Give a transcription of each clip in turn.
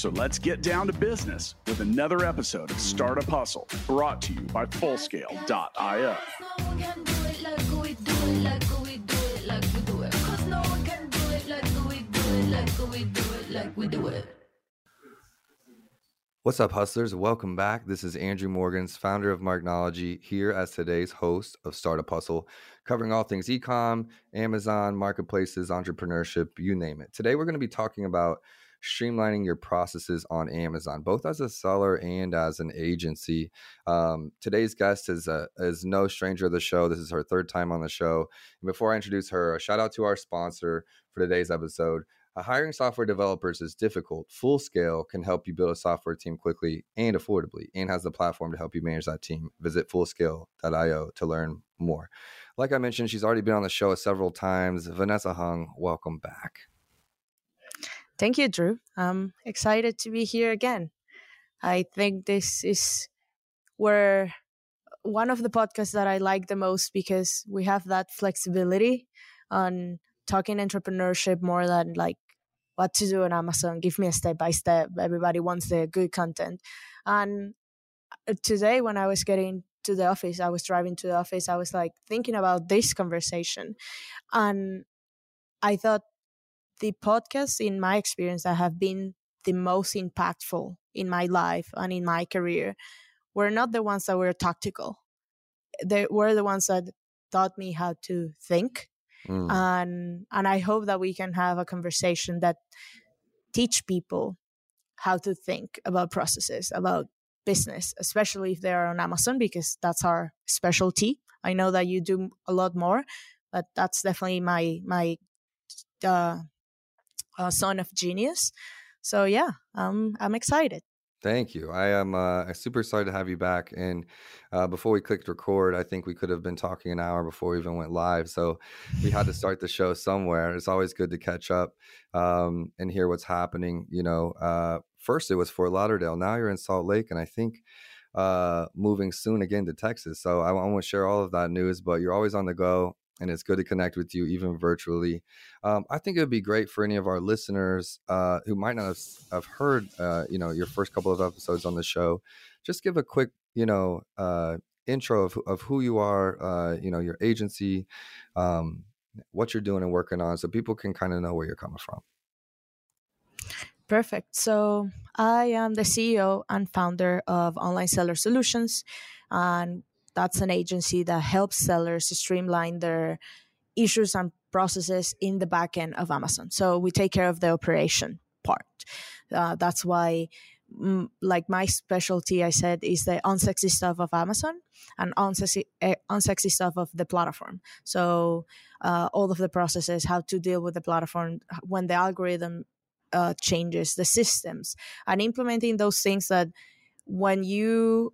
So let's get down to business with another episode of Startup Hustle brought to you by Fullscale.io. What's up, hustlers? Welcome back. This is Andrew Morgans, founder of Marknology, here as today's host of Startup Hustle, covering all things ecom, Amazon, marketplaces, entrepreneurship, you name it. Today, we're going to be talking about streamlining your processes on Amazon, both as a seller and as an agency. Um, today's guest is a, is no stranger to the show. This is her third time on the show. And before I introduce her, a shout out to our sponsor for today's episode. Uh, hiring software developers is difficult. Full Scale can help you build a software team quickly and affordably and has the platform to help you manage that team. Visit fullscale.io to learn more. Like I mentioned, she's already been on the show several times. Vanessa Hung, welcome back. Thank you, Drew. I'm excited to be here again. I think this is where one of the podcasts that I like the most because we have that flexibility on talking entrepreneurship more than like what to do on Amazon. Give me a step by step. Everybody wants the good content. And uh, today, when I was getting to the office, I was driving to the office, I was like thinking about this conversation. And I thought the podcasts, in my experience, that have been the most impactful in my life and in my career were not the ones that were tactical. They were the ones that taught me how to think. Mm. And and I hope that we can have a conversation that teach people how to think about processes, about business, especially if they're on Amazon, because that's our specialty. I know that you do a lot more, but that's definitely my my uh, uh, son of genius. So yeah, um, I'm excited. Thank you. I am uh, super excited to have you back. And uh, before we clicked record, I think we could have been talking an hour before we even went live. So we had to start the show somewhere. It's always good to catch up um, and hear what's happening. You know, uh, first it was Fort Lauderdale. Now you're in Salt Lake, and I think uh, moving soon again to Texas. So I, I want to share all of that news. But you're always on the go and it's good to connect with you even virtually. Um, I think it would be great for any of our listeners uh, who might not have, have heard, uh, you know, your first couple of episodes on the show. Just give a quick, you know, uh, intro of, of who you are, uh, you know, your agency, um, what you're doing and working on, so people can kind of know where you're coming from. Perfect. So I am the CEO and founder of Online Seller Solutions, and that's an agency that helps sellers streamline their issues and processes in the back end of Amazon. So we take care of the operation part. Uh, that's why, mm, like my specialty, I said, is the unsexy stuff of Amazon and unsexy, uh, unsexy stuff of the platform. So uh, all of the processes, how to deal with the platform when the algorithm uh, changes, the systems, and implementing those things that when you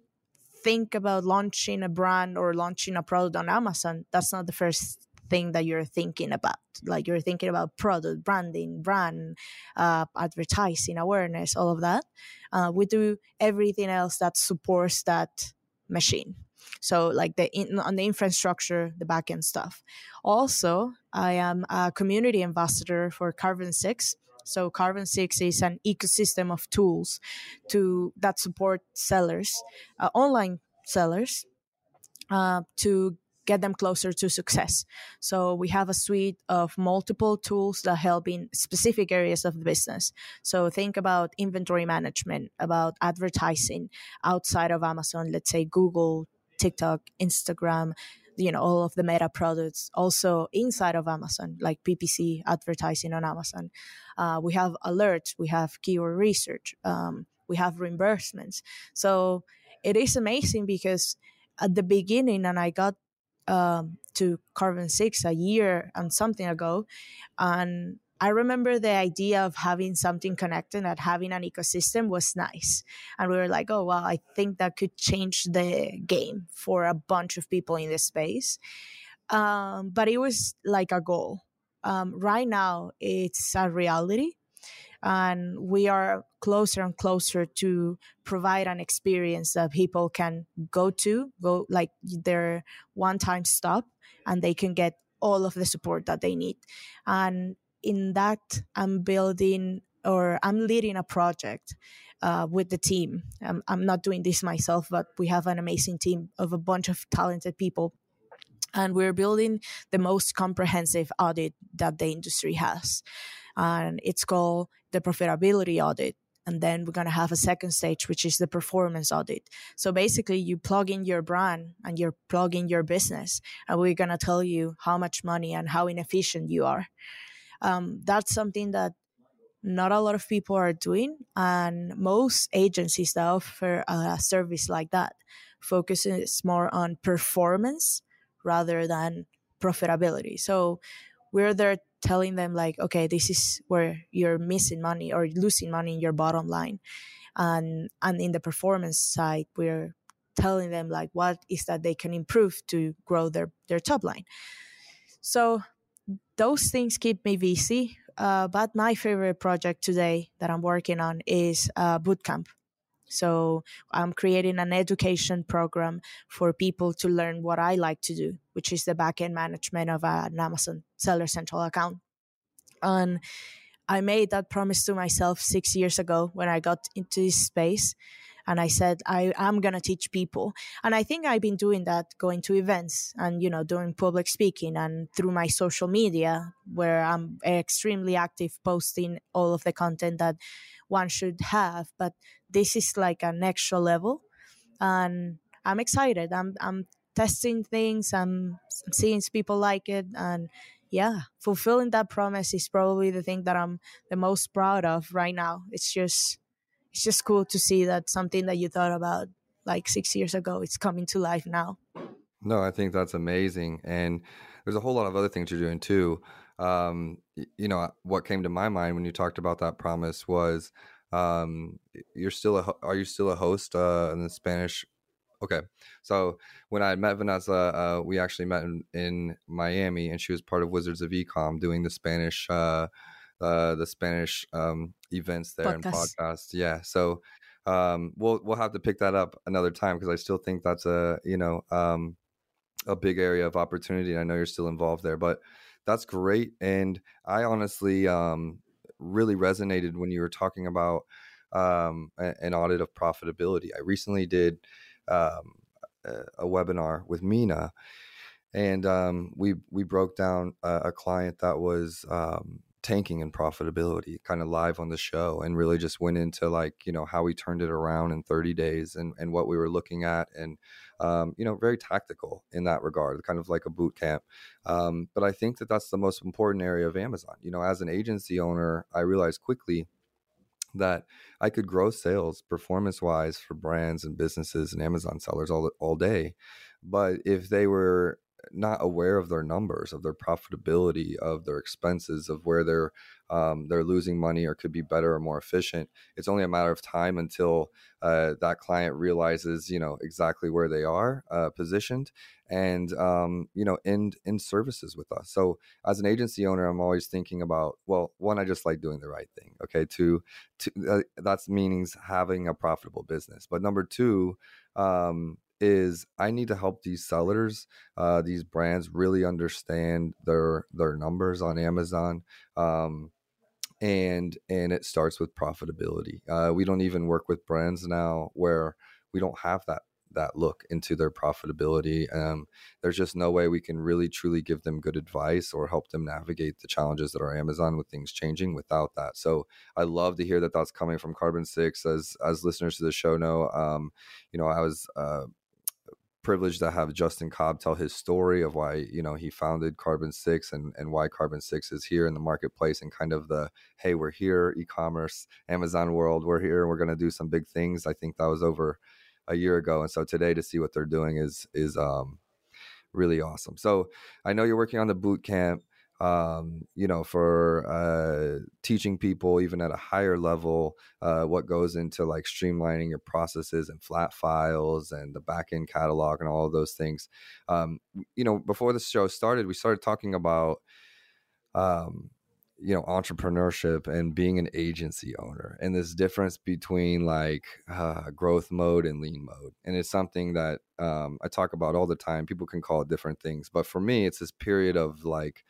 think about launching a brand or launching a product on Amazon, that's not the first thing that you're thinking about. Like you're thinking about product, branding, brand, uh, advertising, awareness, all of that. Uh, we do everything else that supports that machine. So like the in, on the infrastructure, the backend stuff. Also, I am a community ambassador for Carbon Six, so Carbon Six is an ecosystem of tools to that support sellers, uh, online sellers, uh, to get them closer to success. So we have a suite of multiple tools that help in specific areas of the business. So think about inventory management, about advertising outside of Amazon, let's say Google, TikTok, Instagram, you know all of the meta products also inside of amazon like ppc advertising on amazon. Uh, we have alerts we have keyword research um, we have reimbursements. So it is amazing because at the beginning and i got um, to carbon six a year and something ago and I remember the idea of having something connected and having an ecosystem was nice. And we were like, oh, well, I think that could change the game for a bunch of people in the space. Um, but it was like a goal. Um, right now, it's a reality. And we are closer and closer to provide an experience that people can go to, go like their one time stop, and they can get all of the support that they need. And in that, I'm building or I'm leading a project uh, with the team. I'm, I'm not doing this myself, but we have an amazing team of a bunch of talented people. And we're building the most comprehensive audit that the industry has. And it's called the profitability audit and then we're going to have a second stage which is the performance audit so basically you plug in your brand and you're plugging your business and we're going to tell you how much money and how inefficient you are um, that's something that not a lot of people are doing and most agencies that offer a service like that focuses more on performance rather than profitability. So we're there telling them like okay this is where you're missing money or losing money in your bottom line. And and in the performance side we're telling them like what is that they can improve to grow their their top line. So those things keep me busy. Uh, but my favorite project today that I'm working on is uh, bootcamp. So I'm creating an education program for people to learn what I like to do, which is the backend management of an Amazon Seller Central account. And I made that promise to myself six years ago when I got into this space and I said I am gonna teach people. And I think I've been doing that, going to events and you know doing public speaking and through my social media where I'm extremely active, posting all of the content that one should have. But this is like an extra level, and I'm excited. I'm I'm testing things. I'm, I'm seeing people like it and yeah, fulfilling that promise is probably the thing that I'm the most proud of right now. It's just it's just cool to see that something that you thought about like six years ago it's coming to life now. No i think that's amazing and there's a whole lot of other things you're doing too. Um, you know what came to my mind when you talked about that promise was um, you're still a are you still a host uh, in the spanish? Okay so when i met vanessa uh, we actually met in, in, miami and she was part of wizards of ecom doing the spanish uh, uh, the Spanish um, events there Podcast. and podcasts. Yeah, so um, we'll we'll have to pick that up another time because I still think that's a you know um, a big area of opportunity. And I know you're still involved there, but that's great. And I honestly um, really resonated when you were talking about um, an audit of profitability. I recently did um, a webinar with Mina, and um, we we broke down a, a client that was um, tanking in profitability kind of live on the show and really just went into like you know how we turned it around in 30 days and and what we were looking at and um, you know very tactical in that regard kind of like a boot camp um, but i think that that's the most important area of amazon you know as an agency owner i realized quickly that I could grow sales performance wise for brands and businesses and Amazon sellers all, all day. But if they were not aware of their numbers, of their profitability, of their expenses, of where they're um, they're losing money or could be better or more efficient. It's only a matter of time until uh, that client realizes, you know, exactly where they are uh, positioned and um, you know end in services with us. So as an agency owner i'm always thinking about well one i just like doing the right thing okay? Two, two uh, that's meanings having a profitable business. But number two um, is I need to help these sellers, uh, these brands really understand their their numbers on Amazon. Um, and and it starts with profitability. Uh, we don't even work with brands now where we don't have that that look into their profitability. Um, there's just no way we can really truly give them good advice or help them navigate the challenges that are Amazon with things changing without that. So I love to hear that that's coming from Carbon Six. As as listeners to the show know, um, you know I was uh, privileged to have Justin Cobb tell his story of why you know he founded Carbon Six and and why Carbon Six is here in the marketplace and kind of the hey we're here e-commerce Amazon world we're here and we're going to do some big things. I think that was over a year ago, and so today to see what they're doing is is um really awesome. So I know you're working on the boot camp. Um, you know, for uh, teaching people even at a higher level uh, what goes into like streamlining your processes and flat files and the backend catalog and all of those things. Um, you know, before the show started, we started talking about um, you know entrepreneurship and being an agency owner and this difference between like uh, growth mode and lean mode and it's something that um, i talk about all the time people can call it different things but for me it's this period of like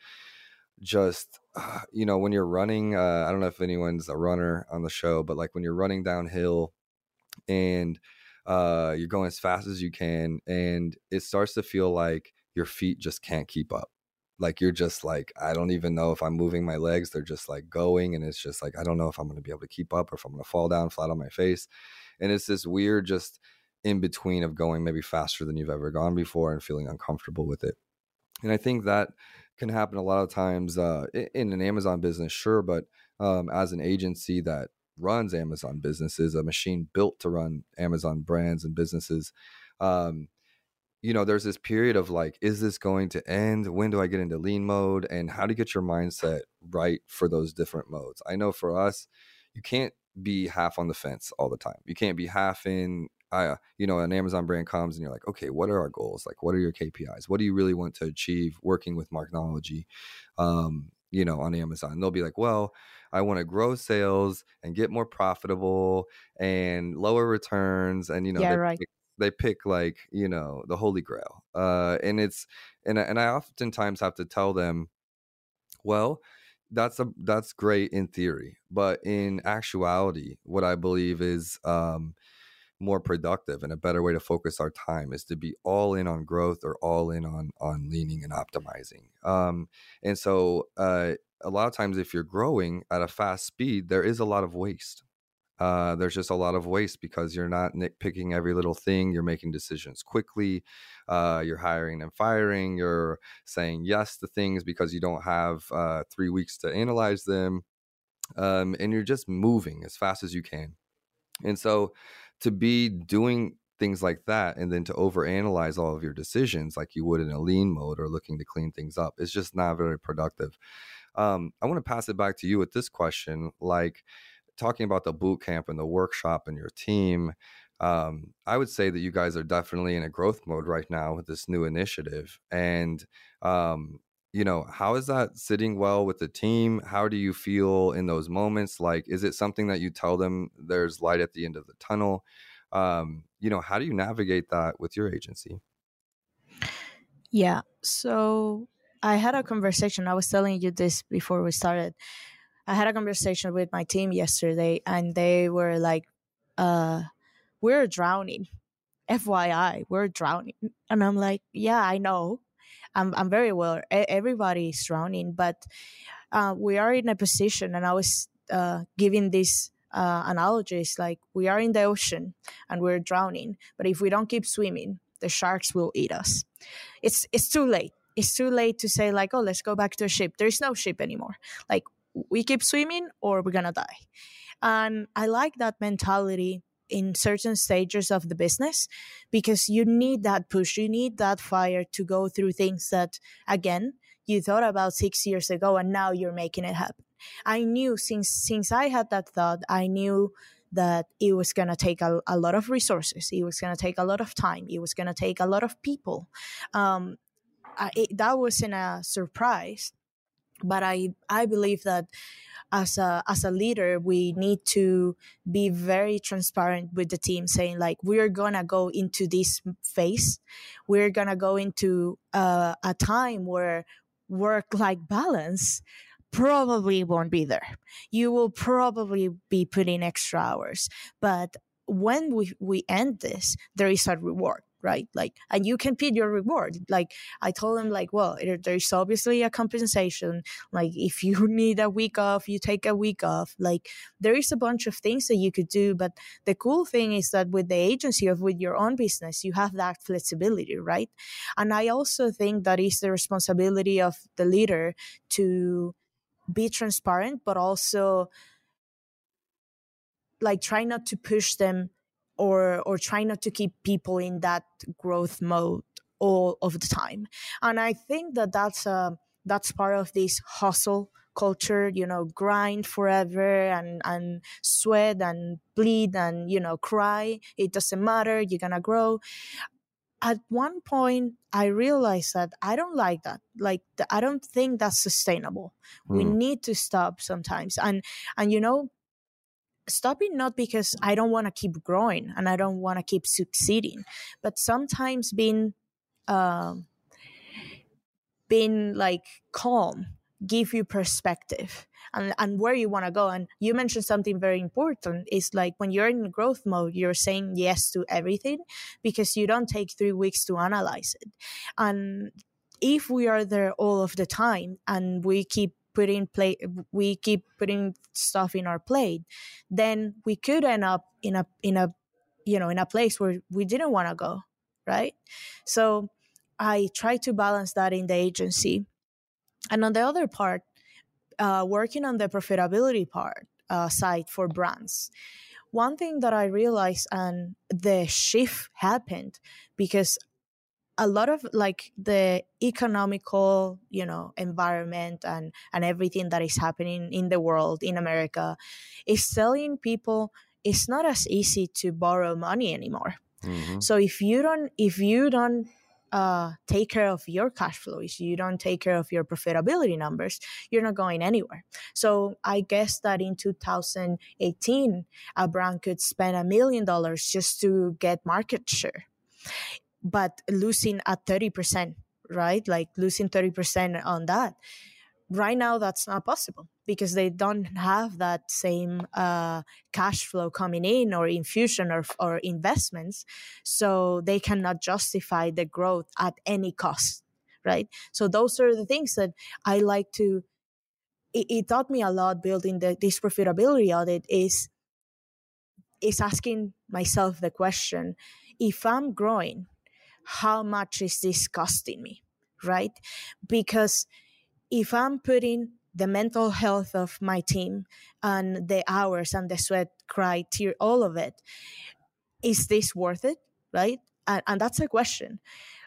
just uh, you know when you're running uh, i don't know if anyone's a runner on the show but like when you're running downhill and uh, you're going as fast as you can and it starts to feel like your feet just can't keep up. Like you're just like i don't even know if i'm moving my legs they're just like going and it's just like i don't know if i'm going to be able to keep up or if i'm going to fall down flat on my face. And it's this weird just in between of going maybe faster than you've ever gone before and feeling uncomfortable with it. And i think that can happen a lot of times uh, in an amazon business sure but um, as an agency that runs amazon businesses a machine built to run amazon brands and businesses um, you know, there's this period of like, is this going to end? When do I get into lean mode? And how to get your mindset right for those different modes. I know for us, you can't be half on the fence all the time. You can't be half in. Uh, you know, an Amazon brand comes and you're like, okay, what are our goals? Like, what are your KPIs? What do you really want to achieve working with Marknology? Um, you know, on Amazon. And they'll be like, well, I want to grow sales and get more profitable and lower returns. And, you know, yeah, they, right they pick like you know the holy grail uh and it's and and i oftentimes have to tell them well that's a that's great in theory but in actuality what i believe is um more productive and a better way to focus our time is to be all in on growth or all in on on leaning and optimizing um and so uh a lot of times if you're growing at a fast speed there is a lot of waste uh, there's just a lot of waste because you're not nitpicking every little thing. You're making decisions quickly. Uh, you're hiring and firing. You're saying yes to things because you don't have uh, three weeks to analyze them. Um, and you're just moving as fast as you can. And so to be doing things like that and then to overanalyze all of your decisions like you would in a lean mode or looking to clean things up is just not very productive. Um, I want to pass it back to you with this question. Like, talking about the boot camp and the workshop and your team, um, I would say that you guys are definitely in a growth mode right now with this new initiative. And, um, you know, how is that sitting well with the team? How do you feel in those moments? Like, is it something that you tell them there's light at the end of the tunnel? Um, you know, how do you navigate that with your agency? Yeah. So I had a conversation. I was telling you this before we started. I had a conversation with my team yesterday, and they were like, uh, "We're drowning." FYI, we're drowning, and I'm like, "Yeah, I know. I'm I'm very well. Everybody's drowning, but uh, we are in a position." And I was uh, giving this uh, analogies like we are in the ocean and we're drowning, but if we don't keep swimming, the sharks will eat us. It's it's too late. It's too late to say like, oh, let's go back to a ship. There is no ship anymore. Like we keep swimming or we're gonna die and i like that mentality in certain stages of the business because you need that push you need that fire to go through things that again you thought about six years ago and now you're making it happen. I knew since since i had that thought i knew that it was going to take a, a, lot of resources it was going to take a lot of time it was going to take a lot of people. Um, I, it, that wasn't a surprise but i i believe that as a as a leader we need to be very transparent with the team saying like we're gonna go into this phase. We're gonna go into uh, a time where work life balance probably won't be there. You will probably be putting extra hours. But when we we end this there is a reward right? Like and you can pick your reward. Like i told him like well there's obviously a compensation. Like if you need a week off you take a week off. Like there is a bunch of things that you could do but the cool thing is that with the agency of with your own business you have that flexibility right? And i also think that is the responsibility of the leader to be transparent but also like try not to push them or or try not to keep people in that growth mode all of the time. And i think that that's a that's part of this hustle culture you know grind forever and and sweat and bleed and you know cry. It doesn't matter. You're gonna grow. At one point i realized that i don't like that. Like i don't think that's sustainable. Mm. we hmm. need to stop sometimes. And and you know stopping not because i don't want to keep growing and i don't want to keep succeeding but sometimes being um being like calm give you perspective and, and where you want to go. And you mentioned something very important is like when you're in growth mode, you're saying yes to everything because you don't take three weeks to analyze it. And if we are there all of the time and we keep putting play we keep putting stuff in our plate then we could end up in a in a you know in a place where we didn't want to go right so i try to balance that in the agency and on the other part, uh, working on the profitability part uh, side for brands. One thing that I realized and the shift happened because a lot of like the economical you know environment and and everything that is happening in the world in america is telling people it's not as easy to borrow money anymore mm-hmm. so if you don't if you don't uh, take care of your cash flows, you don't take care of your profitability numbers, you're not going anywhere. So I guess that in 2018, a brand could spend a million dollars just to get market share, but losing at 30%, right? Like losing 30% on that. Right now, that's not possible because they don't have that same uh, cash flow coming in or infusion or, or investments. So they cannot justify the growth at any cost, right? So those are the things that I like to. It, it taught me a lot building the, this profitability audit is is asking myself the question if i'm growing how much is this costing me right because if i'm putting the mental health of my team and the hours and the sweat, cry, tear, all of it. Is this worth it? Right? And, and that's a question.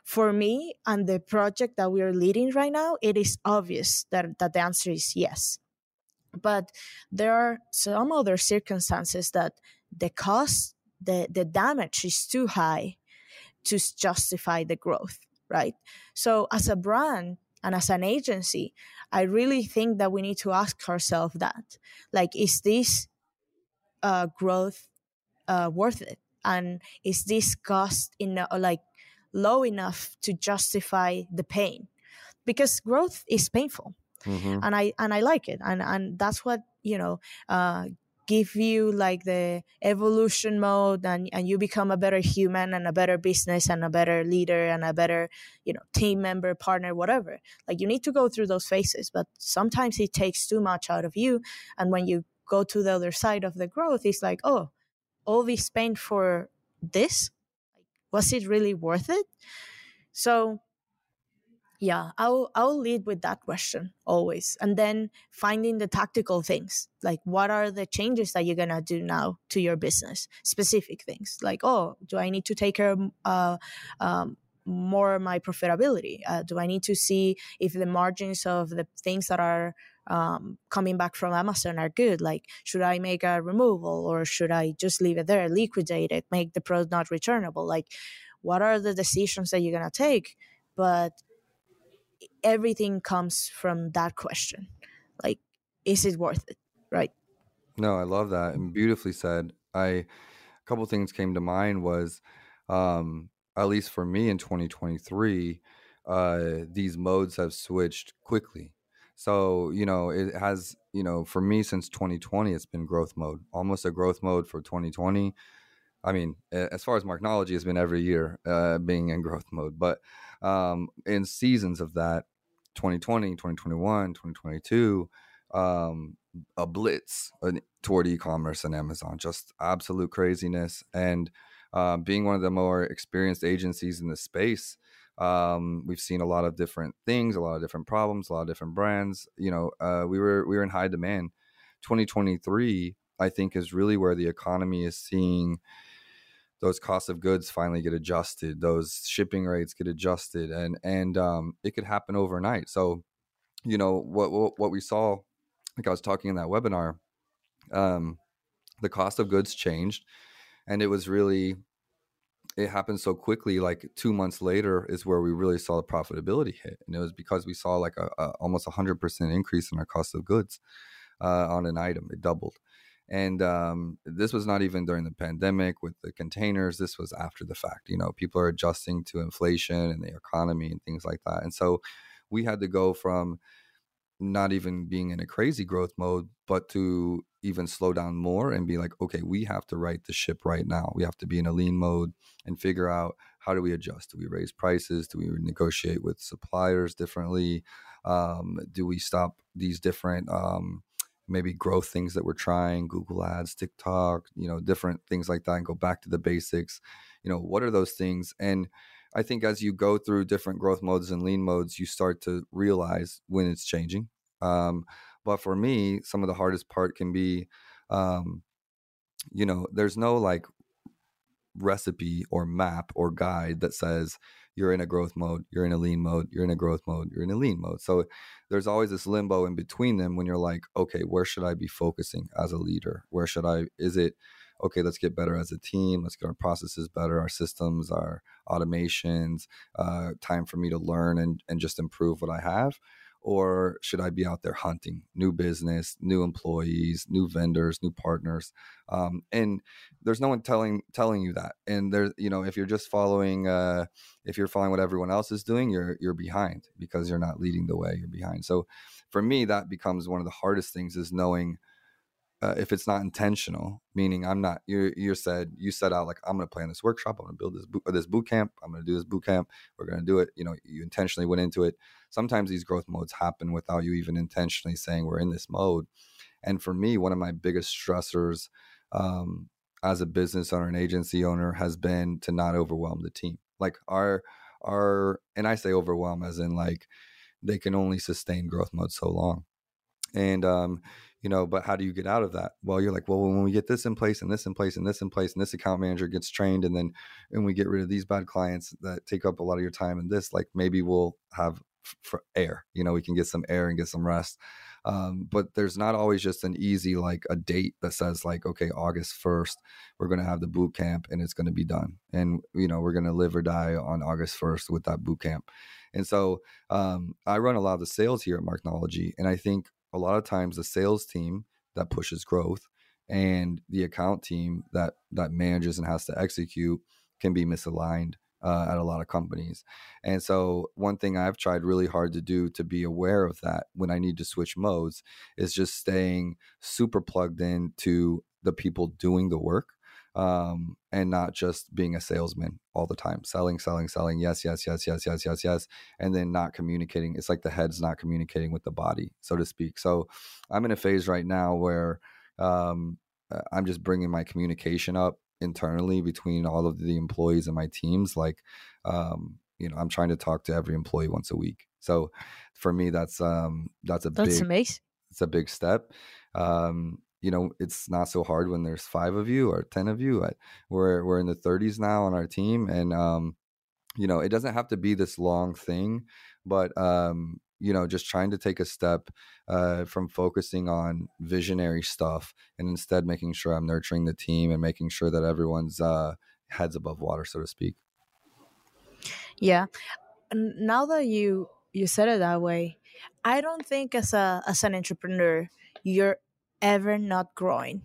For me and the project that we are leading right now, it is obvious that, that the answer is yes. But there are some other circumstances that the cost, the, the damage is too high to justify the growth, right? So as a brand, and as an agency, I really think that we need to ask ourselves that, like, is this uh, growth uh, worth it? And is this cost in uh, like low enough to justify the pain? Because growth is painful, mm-hmm. and I and I like it, and and that's what you know uh, give you like the evolution mode and, and you become a better human and a better business and a better leader and a better you know team member partner whatever. Like you need to go through those phases but sometimes it takes too much out of you and when you go to the other side of the growth it's like oh all this pain for this? Was it really worth it? So yeah i'll i'll lead with that question always and then finding the tactical things like what are the changes that you're gonna do now to your business? Specific things like oh do i need to take care of uh, um, more my profitability? Uh, do i need to see if the margins of the things that are um, coming back from amazon are good? Like should i make a removal or should i just leave it there liquidate it make the product not returnable? Like what are the decisions that you're gonna take? But everything comes from that question. Like is it worth it? Right? No i love that and beautifully said. I a couple things came to mind was um at least for me in 2023 uh these modes have switched quickly. So you know it has you know for me since 2020 it's been growth mode almost a growth mode for 2020 i mean as far as marknology has been every year uh being in growth mode but um in seasons of that 2020, 2021, 2022, um, a blitz toward e-commerce and Amazon, just absolute craziness. And uh, being one of the more experienced agencies in the space, um, we've seen a lot of different things, a lot of different problems, a lot of different brands. You know, uh, we were we were in high demand. 2023, I think, is really where the economy is seeing those costs of goods finally get adjusted, those shipping rates get adjusted, and and um, it could happen overnight. So you know what, what what we saw like i was talking in that webinar um the cost of goods changed and it was really it happened so quickly like two months later is where we really saw the profitability hit and it was because we saw like a, a almost 100% increase in our cost of goods uh, on an item it doubled and um, this was not even during the pandemic with the containers this was after the fact you know people are adjusting to inflation and the economy and things like that and so we had to go from not even being in a crazy growth mode, but to even slow down more and be like, okay, we have to right the ship right now. We have to be in a lean mode and figure out how do we adjust? Do we raise prices? Do we negotiate with suppliers differently? Um, do we stop these different um, maybe growth things that we're trying, Google Ads, TikTok, you know, different things like that, and go back to the basics? You know, what are those things? And I think as you go through different growth modes and lean modes, you start to realize when it's changing. Um, but for me, some of the hardest part can be, um, you know, there's no like recipe or map or guide that says you're in a growth mode, you're in a lean mode, you're in a growth mode, you're in a lean mode. So there's always this limbo in between them when you're like, okay, where should I be focusing as a leader? Where should I, is it, okay, let's get better as a team. Let's get our processes better, our systems, our automations, uh, time for me to learn and, and just improve what I have? Or should I be out there hunting new business, new employees, new vendors, new partners? Um, and there's no one telling telling you that. And there, you know, if you're just following, uh, if you're following what everyone else is doing, you're you're behind because you're not leading the way. You're behind. So, for me, that becomes one of the hardest things is knowing uh, if it's not intentional, meaning I'm not you you said you set out like I'm going to plan this workshop, I'm going to build this boot, this boot camp, I'm going to do this boot camp, we're going to do it. You know, you intentionally went into it. Sometimes these growth modes happen without you even intentionally saying we're in this mode. And for me, one of my biggest stressors um, as a business owner and agency owner has been to not overwhelm the team. Like our our and I say overwhelm as in like they can only sustain growth mode so long. And um, you know but how do you get out of that? Well you're like well when we get this in place and this in place and this in place and this account manager gets trained and then and we get rid of these bad clients that take up a lot of your time and this like maybe we'll have for air you know we can get some air and get some rest. Um, but there's not always just an easy like a date that says like okay august 1st we're going to have the boot camp and it's going to be done. And you know we're going to live or die on august 1st with that boot camp. And so um, i run a lot of the sales here at marknology and i think a lot of times the sales team that pushes growth and the account team that that manages and has to execute can be misaligned uh, at a lot of companies. And so, one thing I've tried really hard to do to be aware of that when I need to switch modes is just staying super plugged in to the people doing the work um, and not just being a salesman all the time, selling, selling, selling. Yes, yes, yes, yes, yes, yes, yes, and then not communicating. It's like the head's not communicating with the body, so to speak. So I'm in a phase right now where um, uh, I'm just bringing my communication up internally between all of the employees and my teams. Like, um, you know, I'm trying to talk to every employee once a week. So for me, that's um, that's a that's big, amazing. It's a big step. Um, you know it's not so hard when there's five of you or ten of you. We're we're in the 30s now on our team, and um, you know it doesn't have to be this long thing, but um, you know just trying to take a step uh, from focusing on visionary stuff and instead making sure I'm nurturing the team and making sure that everyone's uh, heads above water, so to speak. Yeah, now that you you said it that way, I don't think as a as an entrepreneur you're ever not growing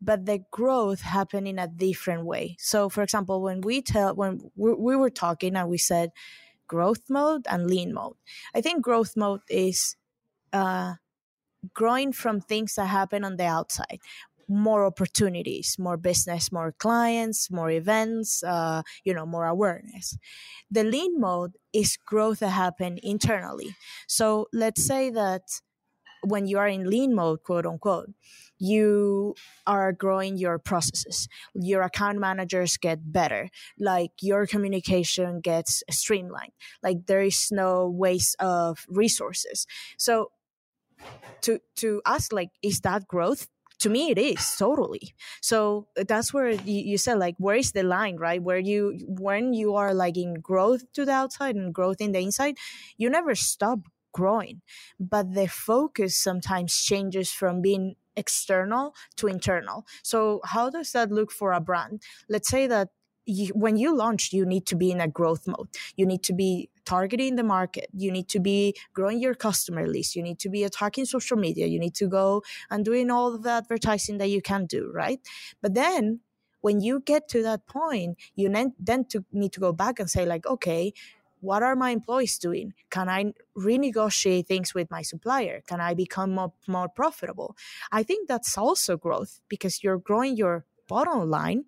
but the growth happened in a different way. So for example when we tell when we, we were talking and we said growth mode and lean mode i think growth mode is uh, growing from things that happen on the outside. More opportunities more business more clients more events uh, you know more awareness. The lean mode is growth that happen internally. So let's say that when you are in lean mode, quote unquote, you are growing your processes. Your account managers get better. Like your communication gets streamlined. Like there is no waste of resources. So to to ask like, is that growth? to me it is totally so that's where you, you, said like where is the line right where you when you are like in growth to the outside and growth in the inside you never stop growing but the focus sometimes changes from being external to internal so how does that look for a brand let's say that you, when you launch, you need to be in a growth mode. You need to be targeting the market. You need to be growing your customer list. You need to be attacking social media. You need to go and doing all of the advertising that you can do, right? But then when you get to that point, you then to need to go back and say like, okay, what are my employees doing? Can I renegotiate things with my supplier? Can I become more, more profitable? I think that's also growth because you're growing your bottom line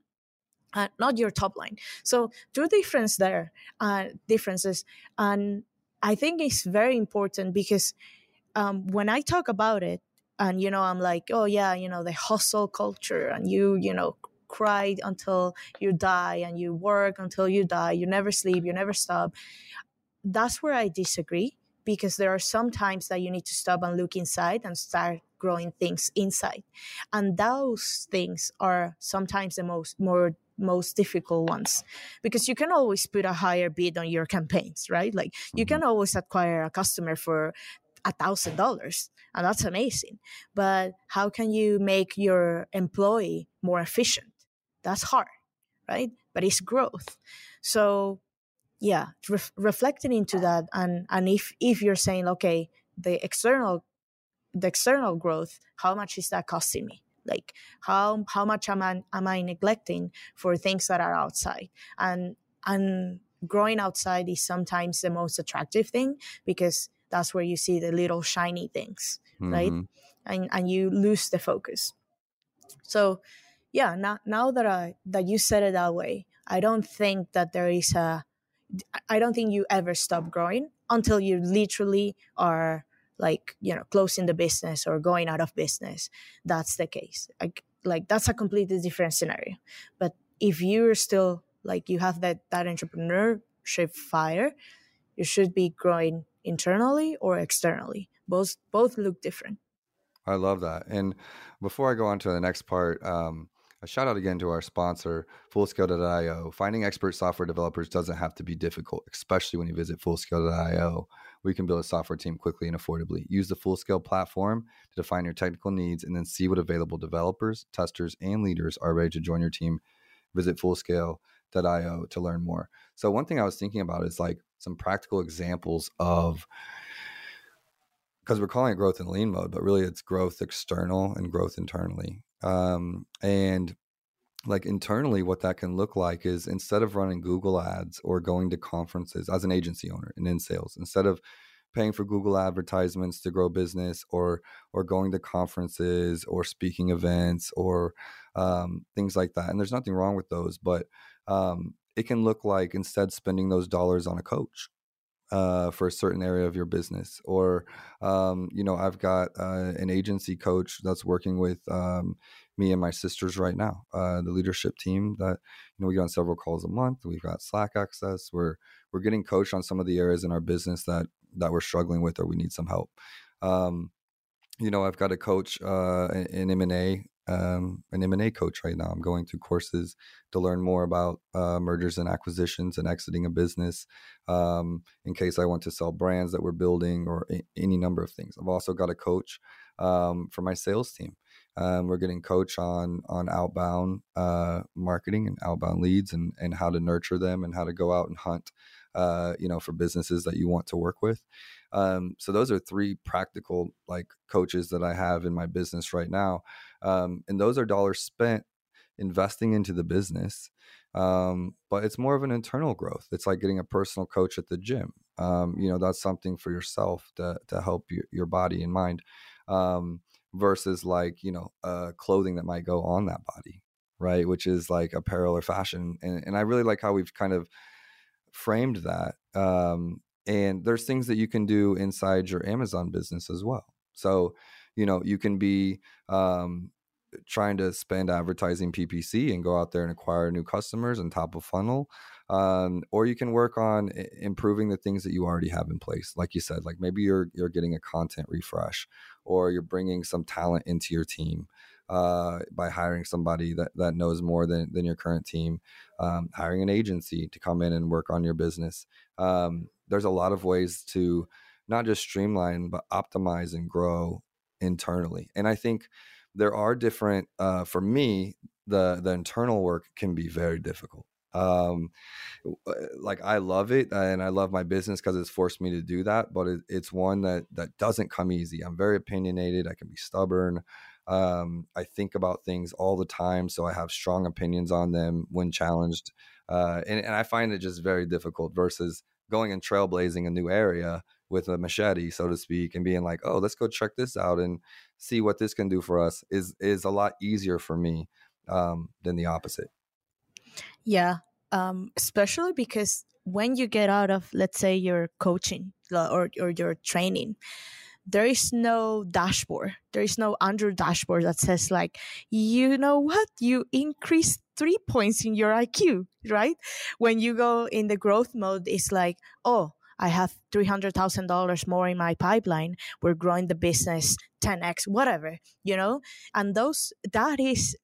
uh, not your top line. So two difference there, uh, differences, and I think it's very important because um, when I talk about it, and you know, I'm like, oh yeah, you know, the hustle culture, and you, you know, cry until you die, and you work until you die, you never sleep, you never stop. That's where I disagree because there are some times that you need to stop and look inside and start growing things inside and those things are sometimes the most more most difficult ones because you can always put a higher bid on your campaigns right like you mm-hmm. can always acquire a customer for a thousand dollars and that's amazing but how can you make your employee more efficient that's hard right? But it's growth. So yeah re- reflecting into that and and if if you're saying okay the external the external growth how much is that costing me? Like how how much am I am I neglecting for things that are outside? And and growing outside is sometimes the most attractive thing because that's where you see the little shiny things mm-hmm. right and and you lose the focus. So yeah now now that I that you said it that way I don't think that there is a I don't think you ever stop growing until you literally are like you know closing the business or going out of business. That's the case. Like like that's a completely different scenario. But if you're still like you have that that entrepreneurship fire you should be growing internally or externally. Both both look different. I love that. And before i go on to the next part um a shout out again to our sponsor, Fullscale.io. Finding expert software developers doesn't have to be difficult, especially when you visit Fullscale.io We can build a software team quickly and affordably. Use the Fullscale platform to define your technical needs and then see what available developers, testers, and leaders are ready to join your team. Visit fullscale.io to learn more. So, one thing I was thinking about is like some practical examples of because we're calling it growth in lean mode, but really it's growth external and growth internally. Um, and like internally what that can look like is instead of running google ads or going to conferences as an agency owner and in sales instead of paying for google advertisements to grow business or or going to conferences or speaking events or um, things like that and there's nothing wrong with those but um, it can look like instead spending those dollars on a coach uh, for a certain area of your business. Or, um, you know, I've got uh, an agency coach that's working with um, me and my sisters right now, uh, the leadership team that, you know, we get on several calls a month. We've got Slack access. We're, we're getting coached on some of the areas in our business that, that we're struggling with or we need some help. Um, you know, I've got a coach uh, in M&A um, an M&A coach right now. I'm going through courses to learn more about uh, mergers and acquisitions and exiting a business um, in case I want to sell brands that we're building or a- any number of things. I've also got a coach um, for my sales team. Um, we're getting coach on on outbound uh, marketing and outbound leads and and how to nurture them and how to go out and hunt, uh, you know, for businesses that you want to work with. Um, so those are three practical like coaches that I have in my business right now, um, and those are dollars spent investing into the business. Um, but it's more of an internal growth. It's like getting a personal coach at the gym. Um, you know, that's something for yourself to to help your, your body and mind, um, versus like you know, uh, clothing that might go on that body, right? Which is like apparel or fashion, and and I really like how we've kind of framed that um, and there's things that you can do inside your Amazon business as well. So, you know, you can be um, trying to spend advertising PPC and go out there and acquire new customers and top of funnel. Um, or you can work on improving the things that you already have in place. Like you said, like maybe you're you're getting a content refresh, or you're bringing some talent into your team uh, by hiring somebody that, that knows more than, than your current team, um, hiring an agency to come in and work on your business. Um, there's a lot of ways to not just streamline but optimize and grow internally and i think there are different uh, for me the the internal work can be very difficult um uh, like i love it and i love my business because it's forced me to do that but it, it's one that that doesn't come easy. I'm very opinionated i can be stubborn um i think about things all the time so i have strong opinions on them when challenged uh and, and i find it just very difficult versus going and trailblazing a new area with a machete so to speak and being like oh let's go check this out and see what this can do for us is is a lot easier for me um than the opposite. Yeah, um, especially because when you get out of, let's say, your coaching or, or your training, there is no dashboard. There is no Android dashboard that says, like, you know what? You increased three points in your IQ, right? When you go in the growth mode, it's like, oh, I have $300,000 more in my pipeline. We're growing the business 10x, whatever, you know? And those, that is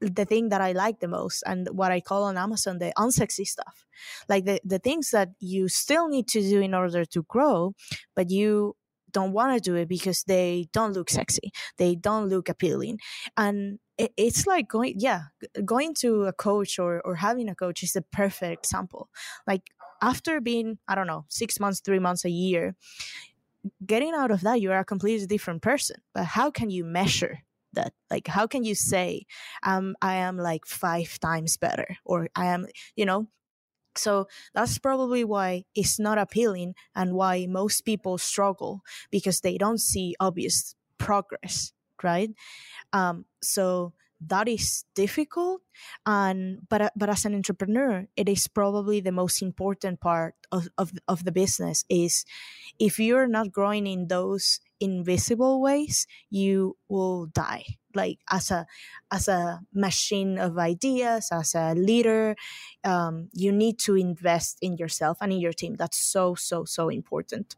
the thing that I like the most and what I call on Amazon the unsexy stuff. Like the, the things that you still need to do in order to grow, but you don't want to do it because they don't look sexy. They don't look appealing. And it, it's like going, yeah, going to a coach or, or having a coach is a perfect example. Like after being, I don't know, six months, three months, a year, getting out of that, you're a completely different person. But how can you measure that like how can you say um i am like five times better or i am you know so that's probably why it's not appealing and why most people struggle because they don't see obvious progress right? Um so that is difficult and but but as an entrepreneur it is probably the most important part of, of, of the business is if you're not growing in those invisible ways you will die like as a as a machine of ideas as a leader um, you need to invest in yourself and in your team. That's so so so important.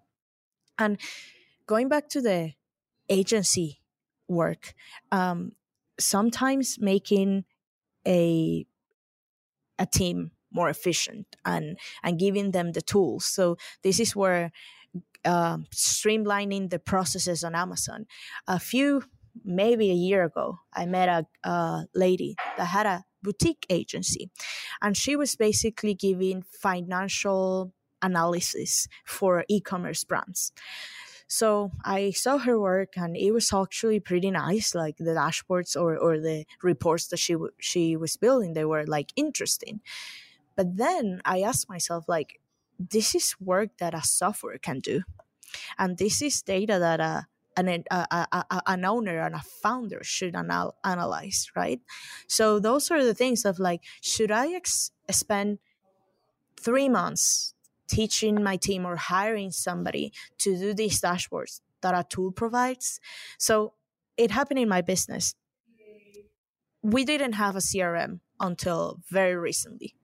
And going back to the agency work um, sometimes making a a team more efficient and and giving them the tools. So this is where uh, streamlining the processes on amazon. A few maybe a year ago i met a, a lady that had a boutique agency and she was basically giving financial analysis for e-commerce brands so I saw her work, and it was actually pretty nice. Like the dashboards or, or the reports that she w- she was building, they were like interesting. But then I asked myself, like, this is work that a software can do, and this is data that a an, an owner and a founder should anal- analyze, right? So those are the things of like, should I ex- spend three months teaching my team or hiring somebody to do these dashboards that a tool provides. So it happened in my business. We didn't have a CRM until very recently.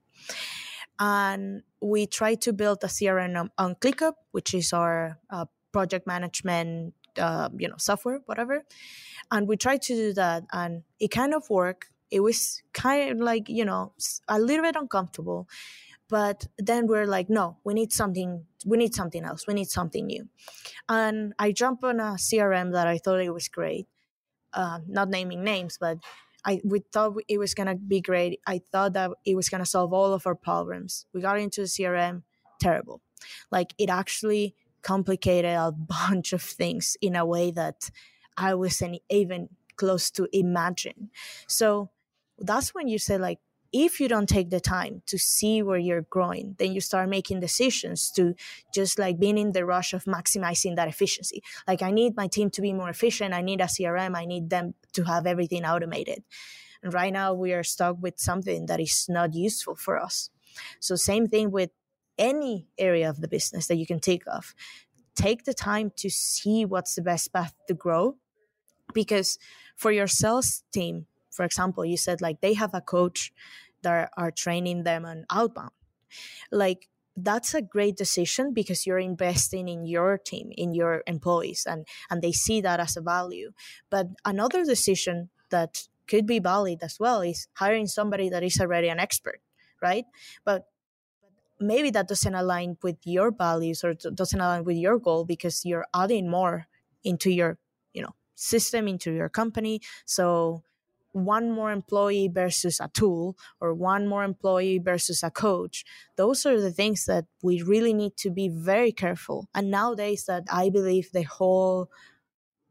And we tried to build a CRM on, on ClickUp, which is our uh, project management, uh, you know, software, whatever. And we tried to do that, and it kind of worked. It was kind of like you know a little bit uncomfortable but then we're like no we need something we need something else we need something new and i jumped on a crm that i thought it was great uh, not naming names but i we thought it was going to be great i thought that it was going to solve all of our problems we got into the crm terrible like it actually complicated a bunch of things in a way that i wasn't even close to imagine so that's when you say like if you don't take the time to see where you're growing, then you start making decisions to just like being in the rush of maximizing that efficiency. Like, I need my team to be more efficient. I need a CRM. I need them to have everything automated. And right now, we are stuck with something that is not useful for us. So, same thing with any area of the business that you can take off. Take the time to see what's the best path to grow. Because for your sales team, for example, you said like they have a coach that are training them on outbound. Like that's a great decision because you're investing in your team in your employees and and they see that as a value. But another decision that could be valid as well is hiring somebody that is already an expert right? But maybe that doesn't align with your values or doesn't align with your goal because you're adding more into your you know system into your company. So one more employee versus a tool or one more employee versus a coach those are the things that we really need to be very careful. And nowadays that i believe the whole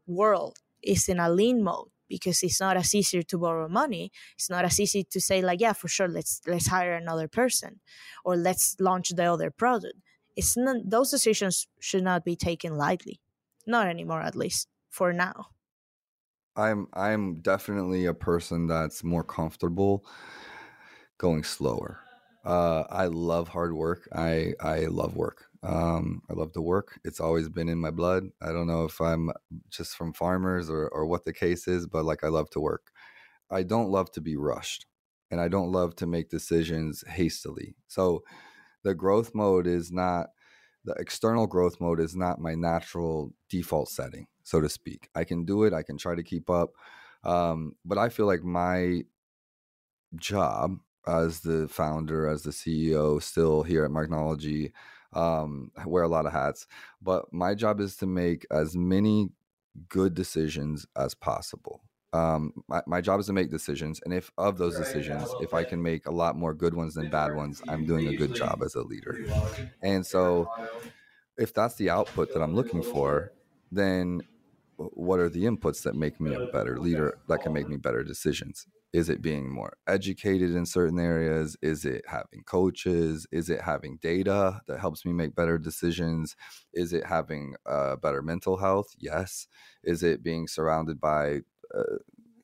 world is in a lean mode because it's not as easy to borrow money it's not as easy to say like yeah for sure let's let's hire another person or let's launch the other product it's not those decisions should not be taken lightly not anymore at least for now I'm I'm definitely a person that's more comfortable going slower. Uh, I love hard work. I I love work. Um, I love to work. It's always been in my blood. I don't know if I'm just from farmers or or what the case is, but like I love to work. I don't love to be rushed, and I don't love to make decisions hastily. So, the growth mode is not the external growth mode is not my natural default setting so to speak. I can do it. I can try to keep up. Um, but I feel like my job as the founder, as the CEO, still here at Marknology, um, I wear a lot of hats. But my job is to make as many good decisions as possible. Um, my, my job is to make decisions, and if of those decisions, if I can make a lot more good ones than bad ones, I'm doing a good job as a leader. And so, if that's the output that I'm looking for, then what are the inputs that make me a better leader that can make me better decisions is it being more educated in certain areas? Is it having coaches? Is it having data that helps me make better decisions? Is it having uh, better mental health? Yes. Is it being surrounded by uh,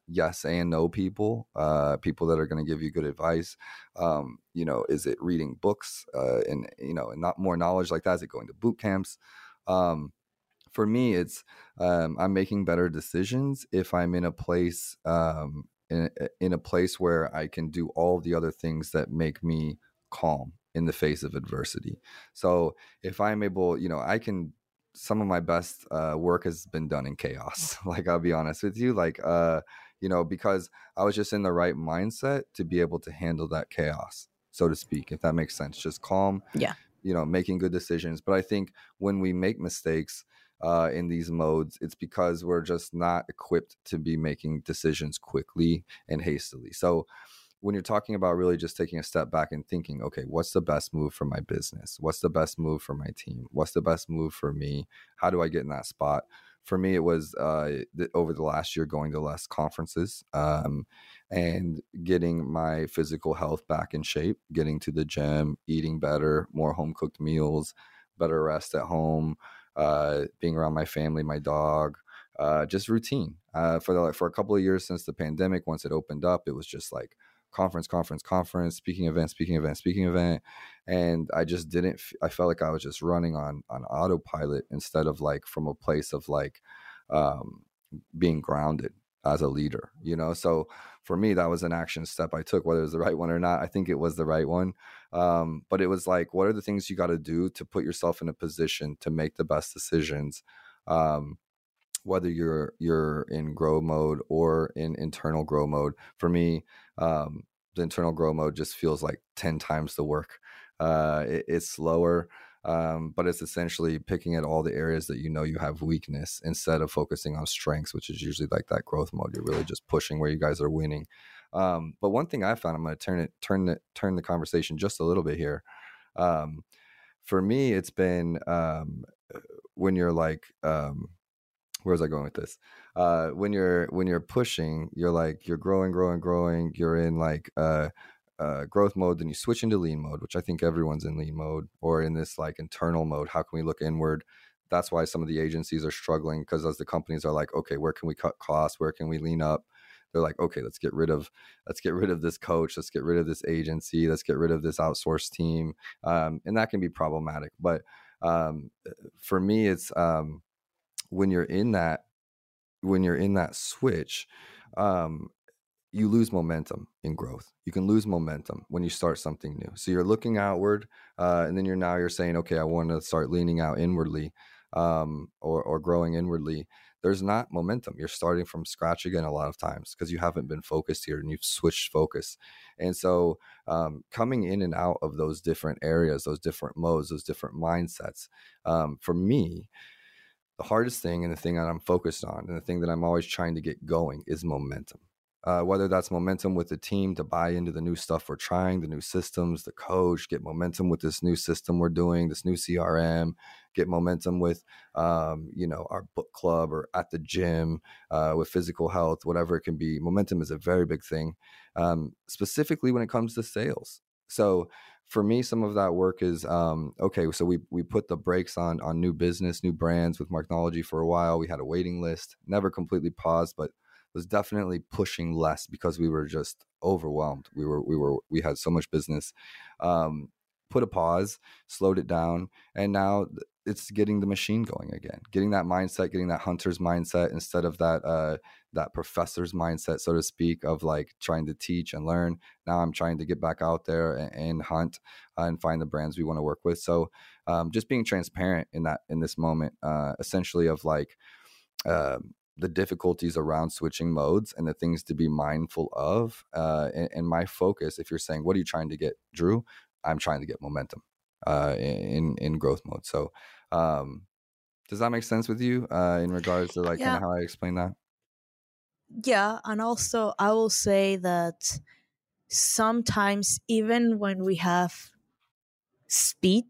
yes and no people uh, people that are going to give you good advice? Um, you know is it reading books uh, and you know and not more knowledge like that? Is it going to boot camps? Um, for me, it's um, I'm making better decisions if I'm in a place um, in, in a place where I can do all the other things that make me calm in the face of adversity. So if I'm able, you know, I can. Some of my best uh, work has been done in chaos. like I'll be honest with you, like uh, you know, because I was just in the right mindset to be able to handle that chaos, so to speak, if that makes sense. Just calm, yeah, you know, making good decisions. But I think when we make mistakes, uh, in these modes, it's because we're just not equipped to be making decisions quickly and hastily. So, when you're talking about really just taking a step back and thinking, okay, what's the best move for my business? What's the best move for my team? What's the best move for me? How do I get in that spot? For me, it was uh, over the last year going to less conferences um, and getting my physical health back in shape, getting to the gym, eating better, more home cooked meals, better rest at home, uh, being around my family, my dog, uh, just routine. Uh, for the, for a couple of years since the pandemic, once it opened up, it was just like conference, conference, conference, speaking event, speaking event, speaking event, and I just didn't. I felt like I was just running on on autopilot instead of like from a place of like um, being grounded as a leader. You know, so for me, that was an action step I took, whether it was the right one or not. I think it was the right one. Um, but it was like, what are the things you got to do to put yourself in a position to make the best decisions? Um, whether you're you're in grow mode or in internal grow mode. For me, um, the internal grow mode just feels like ten times the work. Uh, it, it's slower. Um, but it's essentially picking at all the areas that you know you have weakness instead of focusing on strengths, which is usually like that growth mode. You're really just pushing where you guys are winning. Um, but one thing I found, I'm going to turn it, turn the, turn the conversation just a little bit here. Um, for me, it's been um, uh, when you're like, um, where's I going with this? Uh, when you're when you're pushing, you're like you're growing, growing, growing. You're in like uh, uh, growth mode, then you switch into lean mode, which I think everyone's in lean mode or in this like internal mode. How can we look inward? That's why some of the agencies are struggling because as the companies are like, okay, where can we cut costs? Where can we lean up? they're like okay let's get rid of let's get rid of this coach let's get rid of this agency let's get rid of this outsourced team um, and that can be problematic but um, for me it's um, when you're in that when you're in that switch um, you lose momentum in growth you can lose momentum when you start something new so you're looking outward uh, and then you're now you're saying okay i want to start leaning out inwardly um, or or growing inwardly, there's not momentum. You're starting from scratch again a lot of times because you haven't been focused here and you've switched focus. And so, um, coming in and out of those different areas, those different modes, those different mindsets, um, for me, the hardest thing and the thing that I'm focused on and the thing that I'm always trying to get going is momentum. Uh, whether that's momentum with the team to buy into the new stuff we're trying, the new systems, the coach, get momentum with this new system we're doing, this new CRM, get momentum with, um, you know, our book club or at the gym uh, with physical health, whatever it can be. Momentum is a very big thing, um, specifically when it comes to sales. So for me, some of that work is um, okay. So we we put the brakes on on new business, new brands with Marknology for a while. We had a waiting list, never completely paused, but was definitely pushing less because we were just overwhelmed. We were we were we had so much business. Um, put a pause, slowed it down, and now it's getting the machine going again. Getting that mindset, getting that hunter's mindset instead of that uh, that professor's mindset, so to speak, of like trying to teach and learn. Now I'm trying to get back out there and, and hunt uh, and find the brands we want to work with. So um, just being transparent in that in this moment, uh, essentially of like. Uh, the difficulties around switching modes and the things to be mindful of. Uh, and, and, my focus, if you're saying, what are you trying to get, Drew? I'm trying to get momentum uh, in in growth mode. So, um, does that make sense with you uh, in regards to like yeah. how I explain that? Yeah, and also I will say that sometimes even when we have speed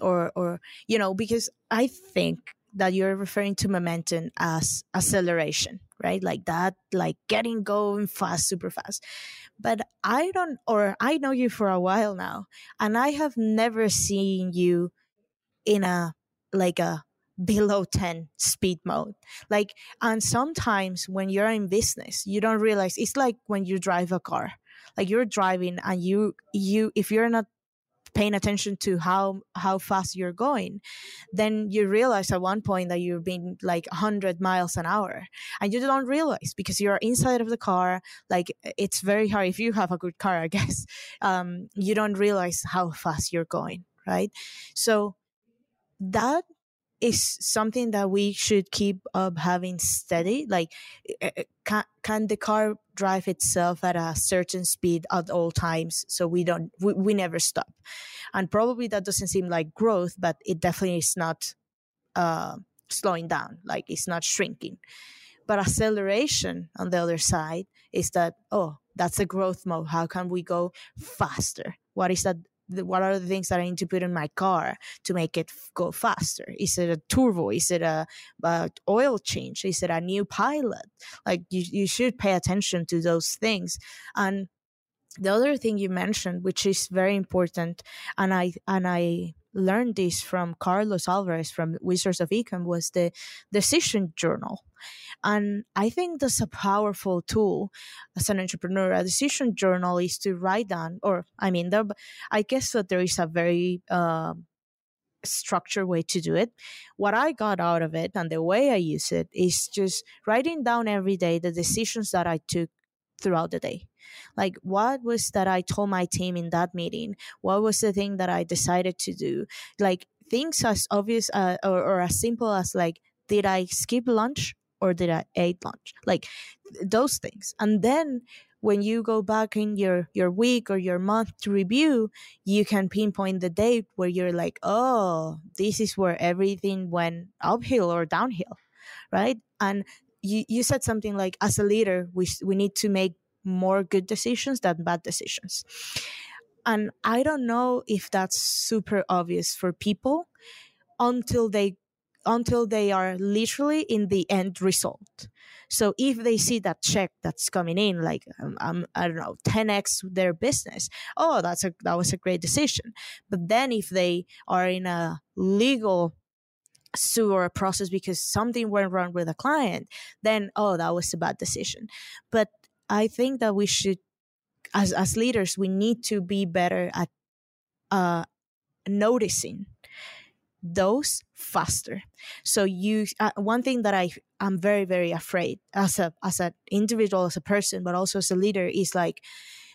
or or you know because I think that you're referring to momentum as acceleration, right? Like that, like getting going fast, super fast. But I don't, or I know you for a while now, and I have never seen you in a, like a below 10 speed mode. Like, and sometimes when you're in business, you don't realize it's like when you drive a car. Like you're driving and you, you, if you're not paying attention to how how fast you're going then you realize at one point that you're being like 100 miles an hour and you don't realize because you're inside of the car like it's very hard. If you have a good car i guess um, you don't realize how fast you're going right? So that is something that we should keep up having steady like eh, eh, can, can the car drive itself at a certain speed at all times so we don't we, we never stop. And probably that doesn't seem like growth but it definitely is not uh, slowing down like it's not shrinking. But acceleration on the other side is that oh that's a growth mode. How can we go faster? What is that what are the things that I need to put in my car to make it go faster? Is it a turbo? Is it a, a, oil change? Is it a new pilot? Like you, you should pay attention to those things. And the other thing you mentioned, which is very important, and I and I learned this from Carlos Alvarez from Wizards of Ecom, was the decision journal. And I think that's a powerful tool as an entrepreneur. A decision journal is to write down, or I mean, there, I guess that there is a very uh, structured way to do it. What I got out of it and the way I use it is just writing down every day the decisions that I took throughout the day. Like, what was that I told my team in that meeting? What was the thing that I decided to do? Like, things as obvious uh, or, or as simple as, like, did I skip lunch or did I eat lunch? Like, those things. And then when you go back in your your week or your month to review you can pinpoint the date where you're like oh this is where everything went uphill or downhill right and you, you said something like as a leader we, we need to make more good decisions than bad decisions and i don't know if that's super obvious for people until they until they are literally in the end result so if they see that check that's coming in like um, um, i don't know 10x their business oh that's a that was a great decision but then if they are in a legal sue or a process because something went wrong with a client, then oh, that was a bad decision. But I think that we should, as as leaders, we need to be better at uh, noticing those faster. So you, uh, one thing that I am very very afraid as a as an individual, as a person, but also as a leader is like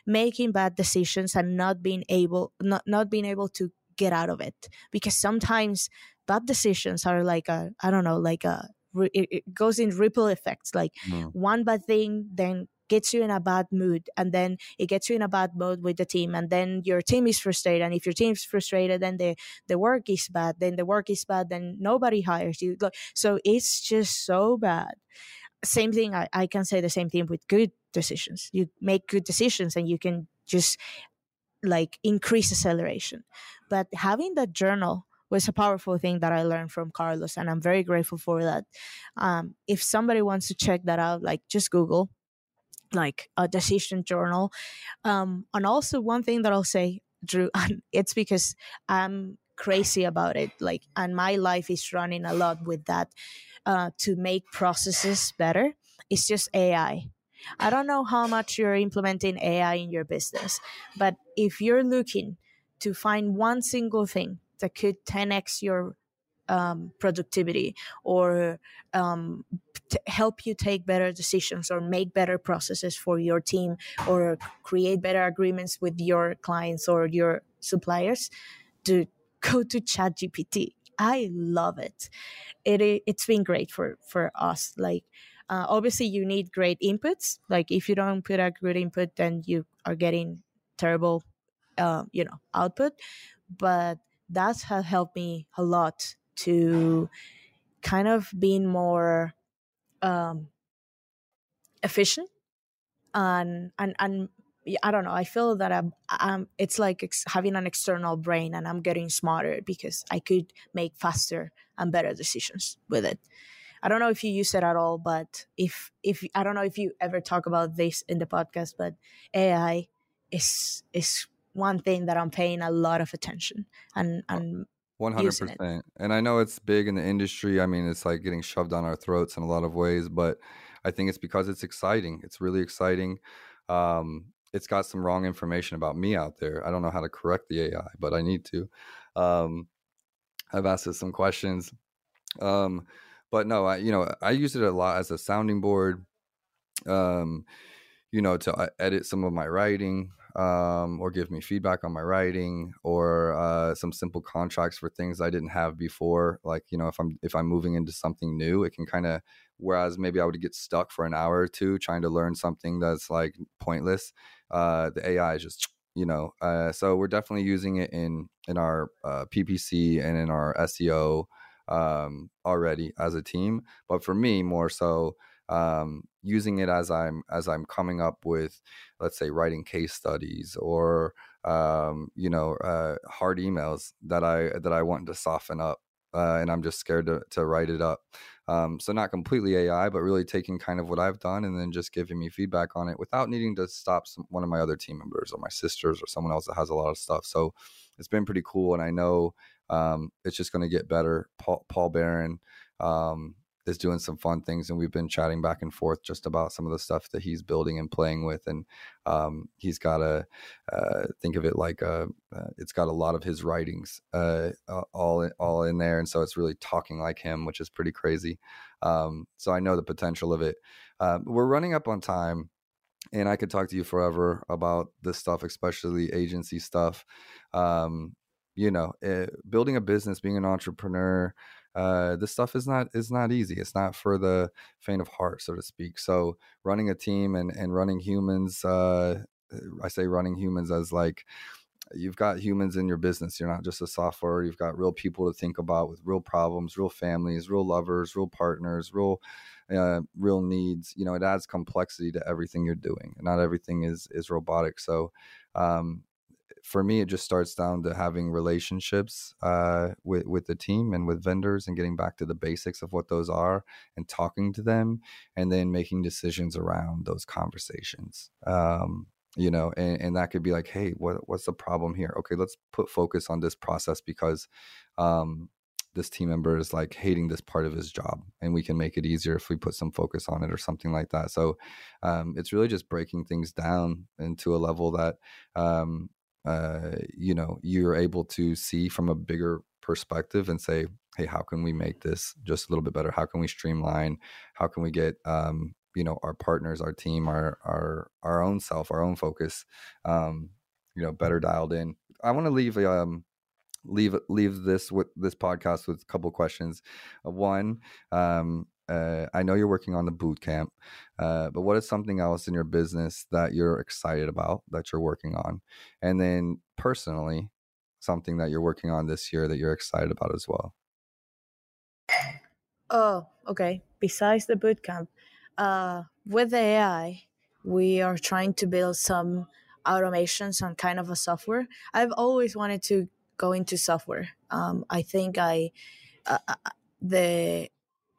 making bad decisions and not being able not not being able to get out of it because sometimes bad decisions are like a i don't know like a it, goes in ripple effects like mm. one bad thing then gets you in a bad mood and then it gets you in a bad mood with the team and then your team is frustrated and if your team is frustrated then the the work is bad then the work is bad then nobody hires you so it's just so bad. Same thing I, I can say the same thing with good decisions. You make good decisions and you can just like increase acceleration. But having that journal was a powerful thing that I learned from Carlos, and I'm very grateful for that. Um, if somebody wants to check that out, like just Google like a decision journal. Um, and also one thing that I'll say, Drew, it's because I'm crazy about it. Like, and my life is running a lot with that uh, to make processes better. It's just AI. I don't know how much you're implementing AI in your business, but if you're looking to find one single thing that could 10x your um, productivity or um, help you take better decisions or make better processes for your team or create better agreements with your clients or your suppliers to go to ChatGPT. I love it. It it's been great for for us. Like uh, obviously you need great inputs. Like if you don't put a good input, then you are getting terrible, uh, you know, output. But that has helped me a lot to kind of being more um, efficient and and and I don't know. I feel that I'm, I'm it's like ex- having an external brain, and I'm getting smarter because I could make faster and better decisions with it. I don't know if you use it at all, but if if I don't know if you ever talk about this in the podcast, but AI is is one thing that I'm paying a lot of attention and and 100%. And I know it's big in the industry. I mean, it's like getting shoved down our throats in a lot of ways, but I think it's because it's exciting. It's really exciting. Um, it's got some wrong information about me out there. I don't know how to correct the AI, but I need to. Um, I've asked it some questions. Um, but no, I, you know, I use it a lot as a sounding board, um, you know, to uh, edit some of my writing um, or give me feedback on my writing or uh, some simple contracts for things I didn't have before. Like you know, if I'm if I'm moving into something new, it can kind of whereas maybe I would get stuck for an hour or two trying to learn something that's like pointless. Uh, the AI is just you know, uh, so we're definitely using it in in our uh, PPC and in our SEO um, already as a team. But for me, more so um, using it as I'm as I'm coming up with, let's say, writing case studies or um, you know uh, hard emails that I that I want to soften up, uh, and I'm just scared to to write it up. Um, so not completely AI, but really taking kind of what I've done and then just giving me feedback on it without needing to stop some, one of my other team members or my sisters or someone else that has a lot of stuff. So it's been pretty cool, and I know um, it's just going to get better. Paul, Paul Barron, um, is doing some fun things and we've been chatting back and forth just about some of the stuff that he's building and playing with and um, he's got a uh, think of it like a, uh, it's got a lot of his writings uh, all all in there and so it's really talking like him which is pretty crazy. Um, so i know the potential of it. Um, we're running up on time and i could talk to you forever about this stuff especially agency stuff. Um, you know it, eh, building a business being an entrepreneur uh, this stuff is not is not easy. It's not for the faint of heart, so to speak. So running a team and and running humans, uh, I say running humans as like you've got humans in your business. You're not just a software. You've got real people to think about with real problems, real families, real lovers, real partners, real uh, real needs. You know, it adds complexity to everything you're doing. Not everything is is robotic. So um, for me, it just starts down to having relationships uh, with with the team and with vendors, and getting back to the basics of what those are, and talking to them, and then making decisions around those conversations. Um, you know, and, and that could be like, hey, what what's the problem here? Okay, let's put focus on this process because um, this team member is like hating this part of his job and we can make it easier if we put some focus on it or something like that so um, it's really just breaking things down into a level that um, uh, you know you're able to see from a bigger perspective and say hey how can we make this just a little bit better? How can we streamline? How can we get um, you know our partners our team our our our own self our own focus um, you know better dialed in? I want to leave um, leave leave this with this podcast with a couple questions. Uh, one, um, uh, I know you're working on the boot camp, uh, but what is something else in your business that you're excited about that you're working on? And then personally, something that you're working on this year that you're excited about as well. Oh, okay. Besides the boot camp, uh, with the AI, we are trying to build some automations on kind of a software. I've always wanted to go into software. Um, I think I uh, uh the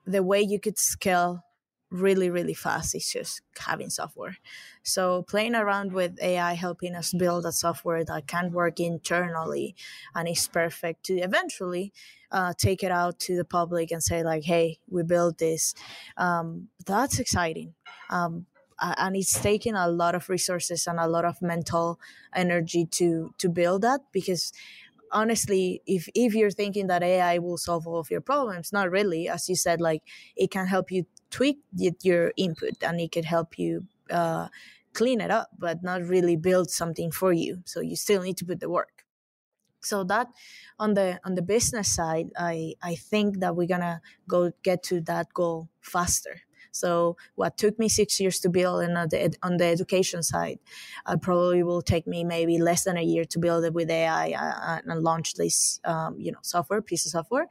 the way you could scale really really fast is just having software. So playing around with ai helping us build a software that can work internally and is perfect to eventually uh, take it out to the public and say like hey we built this. Um, that's exciting. Um, and it's taking a lot of resources and a lot of mental energy to to build that because honestly, if if you're thinking that AI will solve all of your problems, not really. As you said, like it can help you tweak your input and it can help you uh, clean it up, but not really build something for you. So you still need to put the work. So that on the on the business side, I I think that we're gonna go get to that goal faster so what took me six years to build on the, on the education side, uh, probably will take me maybe less than a year to build it with AI uh, and launch this, um, you know, software, piece of software.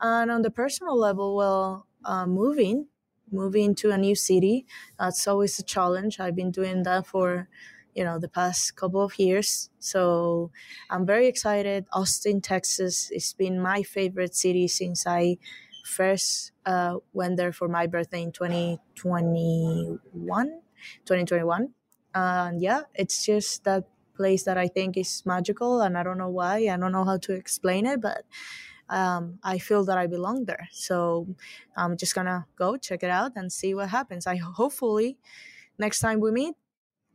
And on the personal level, well, uh, moving, moving to a new city, that's always a challenge. I've been doing that for you know the past couple of years so i'm very excited austin texas it's been my favorite city since i first uh, went there for my birthday in 2021 2021 and yeah it's just that place that i think is magical and i don't know why i don't know how to explain it but um, i feel that i belong there. So i'm just gonna go check it out and see what happens. I hopefully next time we meet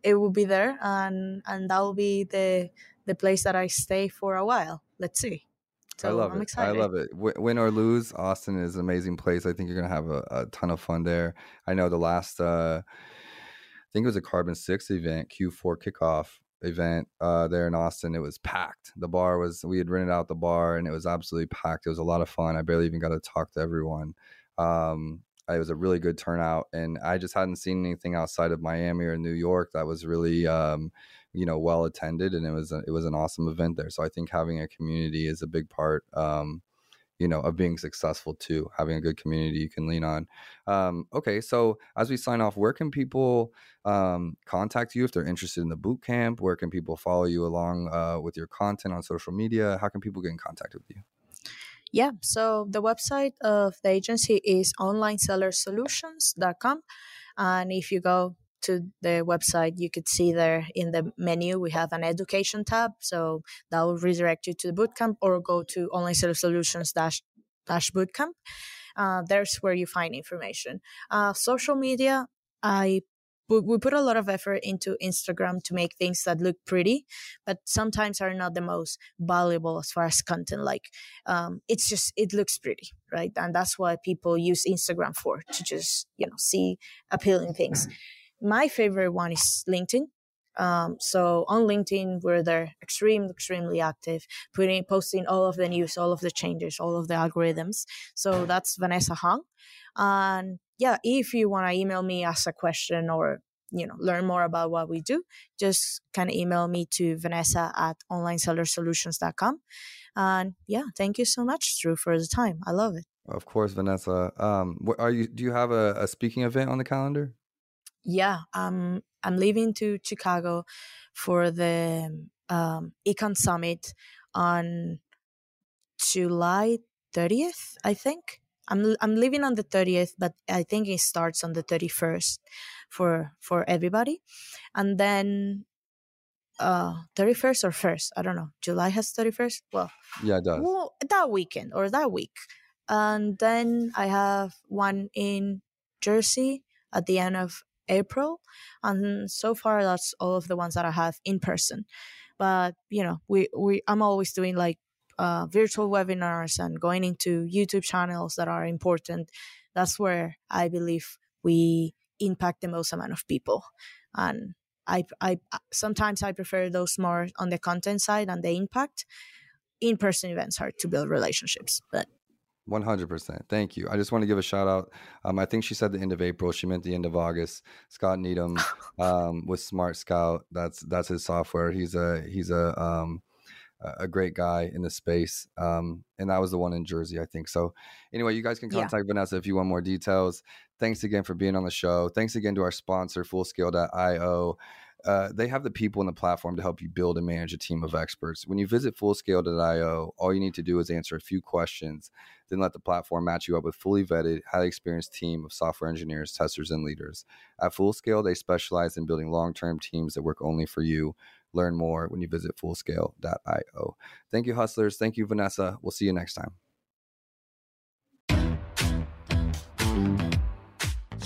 it will be there and and that will be the the place that i stay for a while. Let's see so I love I'm it. excited. I love it. win or lose, Austin is an amazing place. I think you're gonna have a, a ton of fun there. I know the last, uh, I think it was a Carbon Six event, Q4 kickoff event uh, there in Austin. It was packed. The bar was we had rented out the bar and it was absolutely packed. It was a lot of fun. I barely even got to talk to everyone. Um, it was a really good turnout, and I just hadn't seen anything outside of Miami or New York that was really um, you know well attended and it was a, it was an awesome event there. So i think having a community is a big part um, you know of being successful too having a good community you can lean on. Um, okay so as we sign off where can people um, contact you if they're interested in the boot camp? Where can people follow you along uh, with your content on social media? How can people get in contact with you? Yeah so the website of the agency is onlinesellersolutions.com and if you go to the website, you could see there in the menu we have an education tab, so that will redirect you to the bootcamp, or go to online seller solutions dash dash bootcamp. Uh, there's where you find information. Uh, social media, I we put a lot of effort into Instagram to make things that look pretty, but sometimes are not the most valuable as far as content. Like, um, it's just it looks pretty, right? And that's what people use Instagram for to just you know see appealing things my favorite one is LinkedIn. Um, so on LinkedIn, we're extremely, extremely active, putting, posting all of the news, all of the changes, all of the algorithms. So that's Vanessa Hung. And yeah, if you want to email me, ask a question or, you know, learn more about what we do, just kind of email me to Vanessa at onlinesellersolutions.com. And yeah, thank you so much, Drew, for the time. I love it. Of course, Vanessa. Um, are you? Do you have a, a speaking event on the calendar? Yeah, um, I'm leaving to Chicago for the um, Econ Summit on July 30th, I think. I'm I'm leaving on the 30th, but I think it starts on the 31st for for everybody, and then uh 31st or first, I don't know. July has 31st. Well, yeah, it does. Well, that weekend or that week, and then I have one in Jersey at the end of April. And so far, that's all of the ones that I have in person. But you know, we we I'm always doing like uh, virtual webinars and going into YouTube channels that are important. That's where I believe we impact the most amount of people. And I, I sometimes I prefer those more on the content side and the impact. in-person events are to build relationships but 100%. Thank you. I just want to give a shout out. Um, I think she said the end of April. She meant the end of August. Scott Needham um, with Smart Scout. That's that's his software. He's a he's a um, a great guy in the space. Um, and that was the one in Jersey, I think. So anyway, you guys can contact yeah. Vanessa if you want more details. Thanks again for being on the show. Thanks again to our sponsor, Fullscale.io. Uh, they have the people in the platform to help you build and manage a team of experts. When you visit Fullscale.io, all you need to do is answer a few questions, then let the platform match you up with fully vetted, highly experienced team of software engineers, testers, and leaders. At Fullscale, they specialize in building long-term teams that work only for you. Learn more when you visit Fullscale.io. Thank you, hustlers. Thank you, Vanessa. We'll see you next time.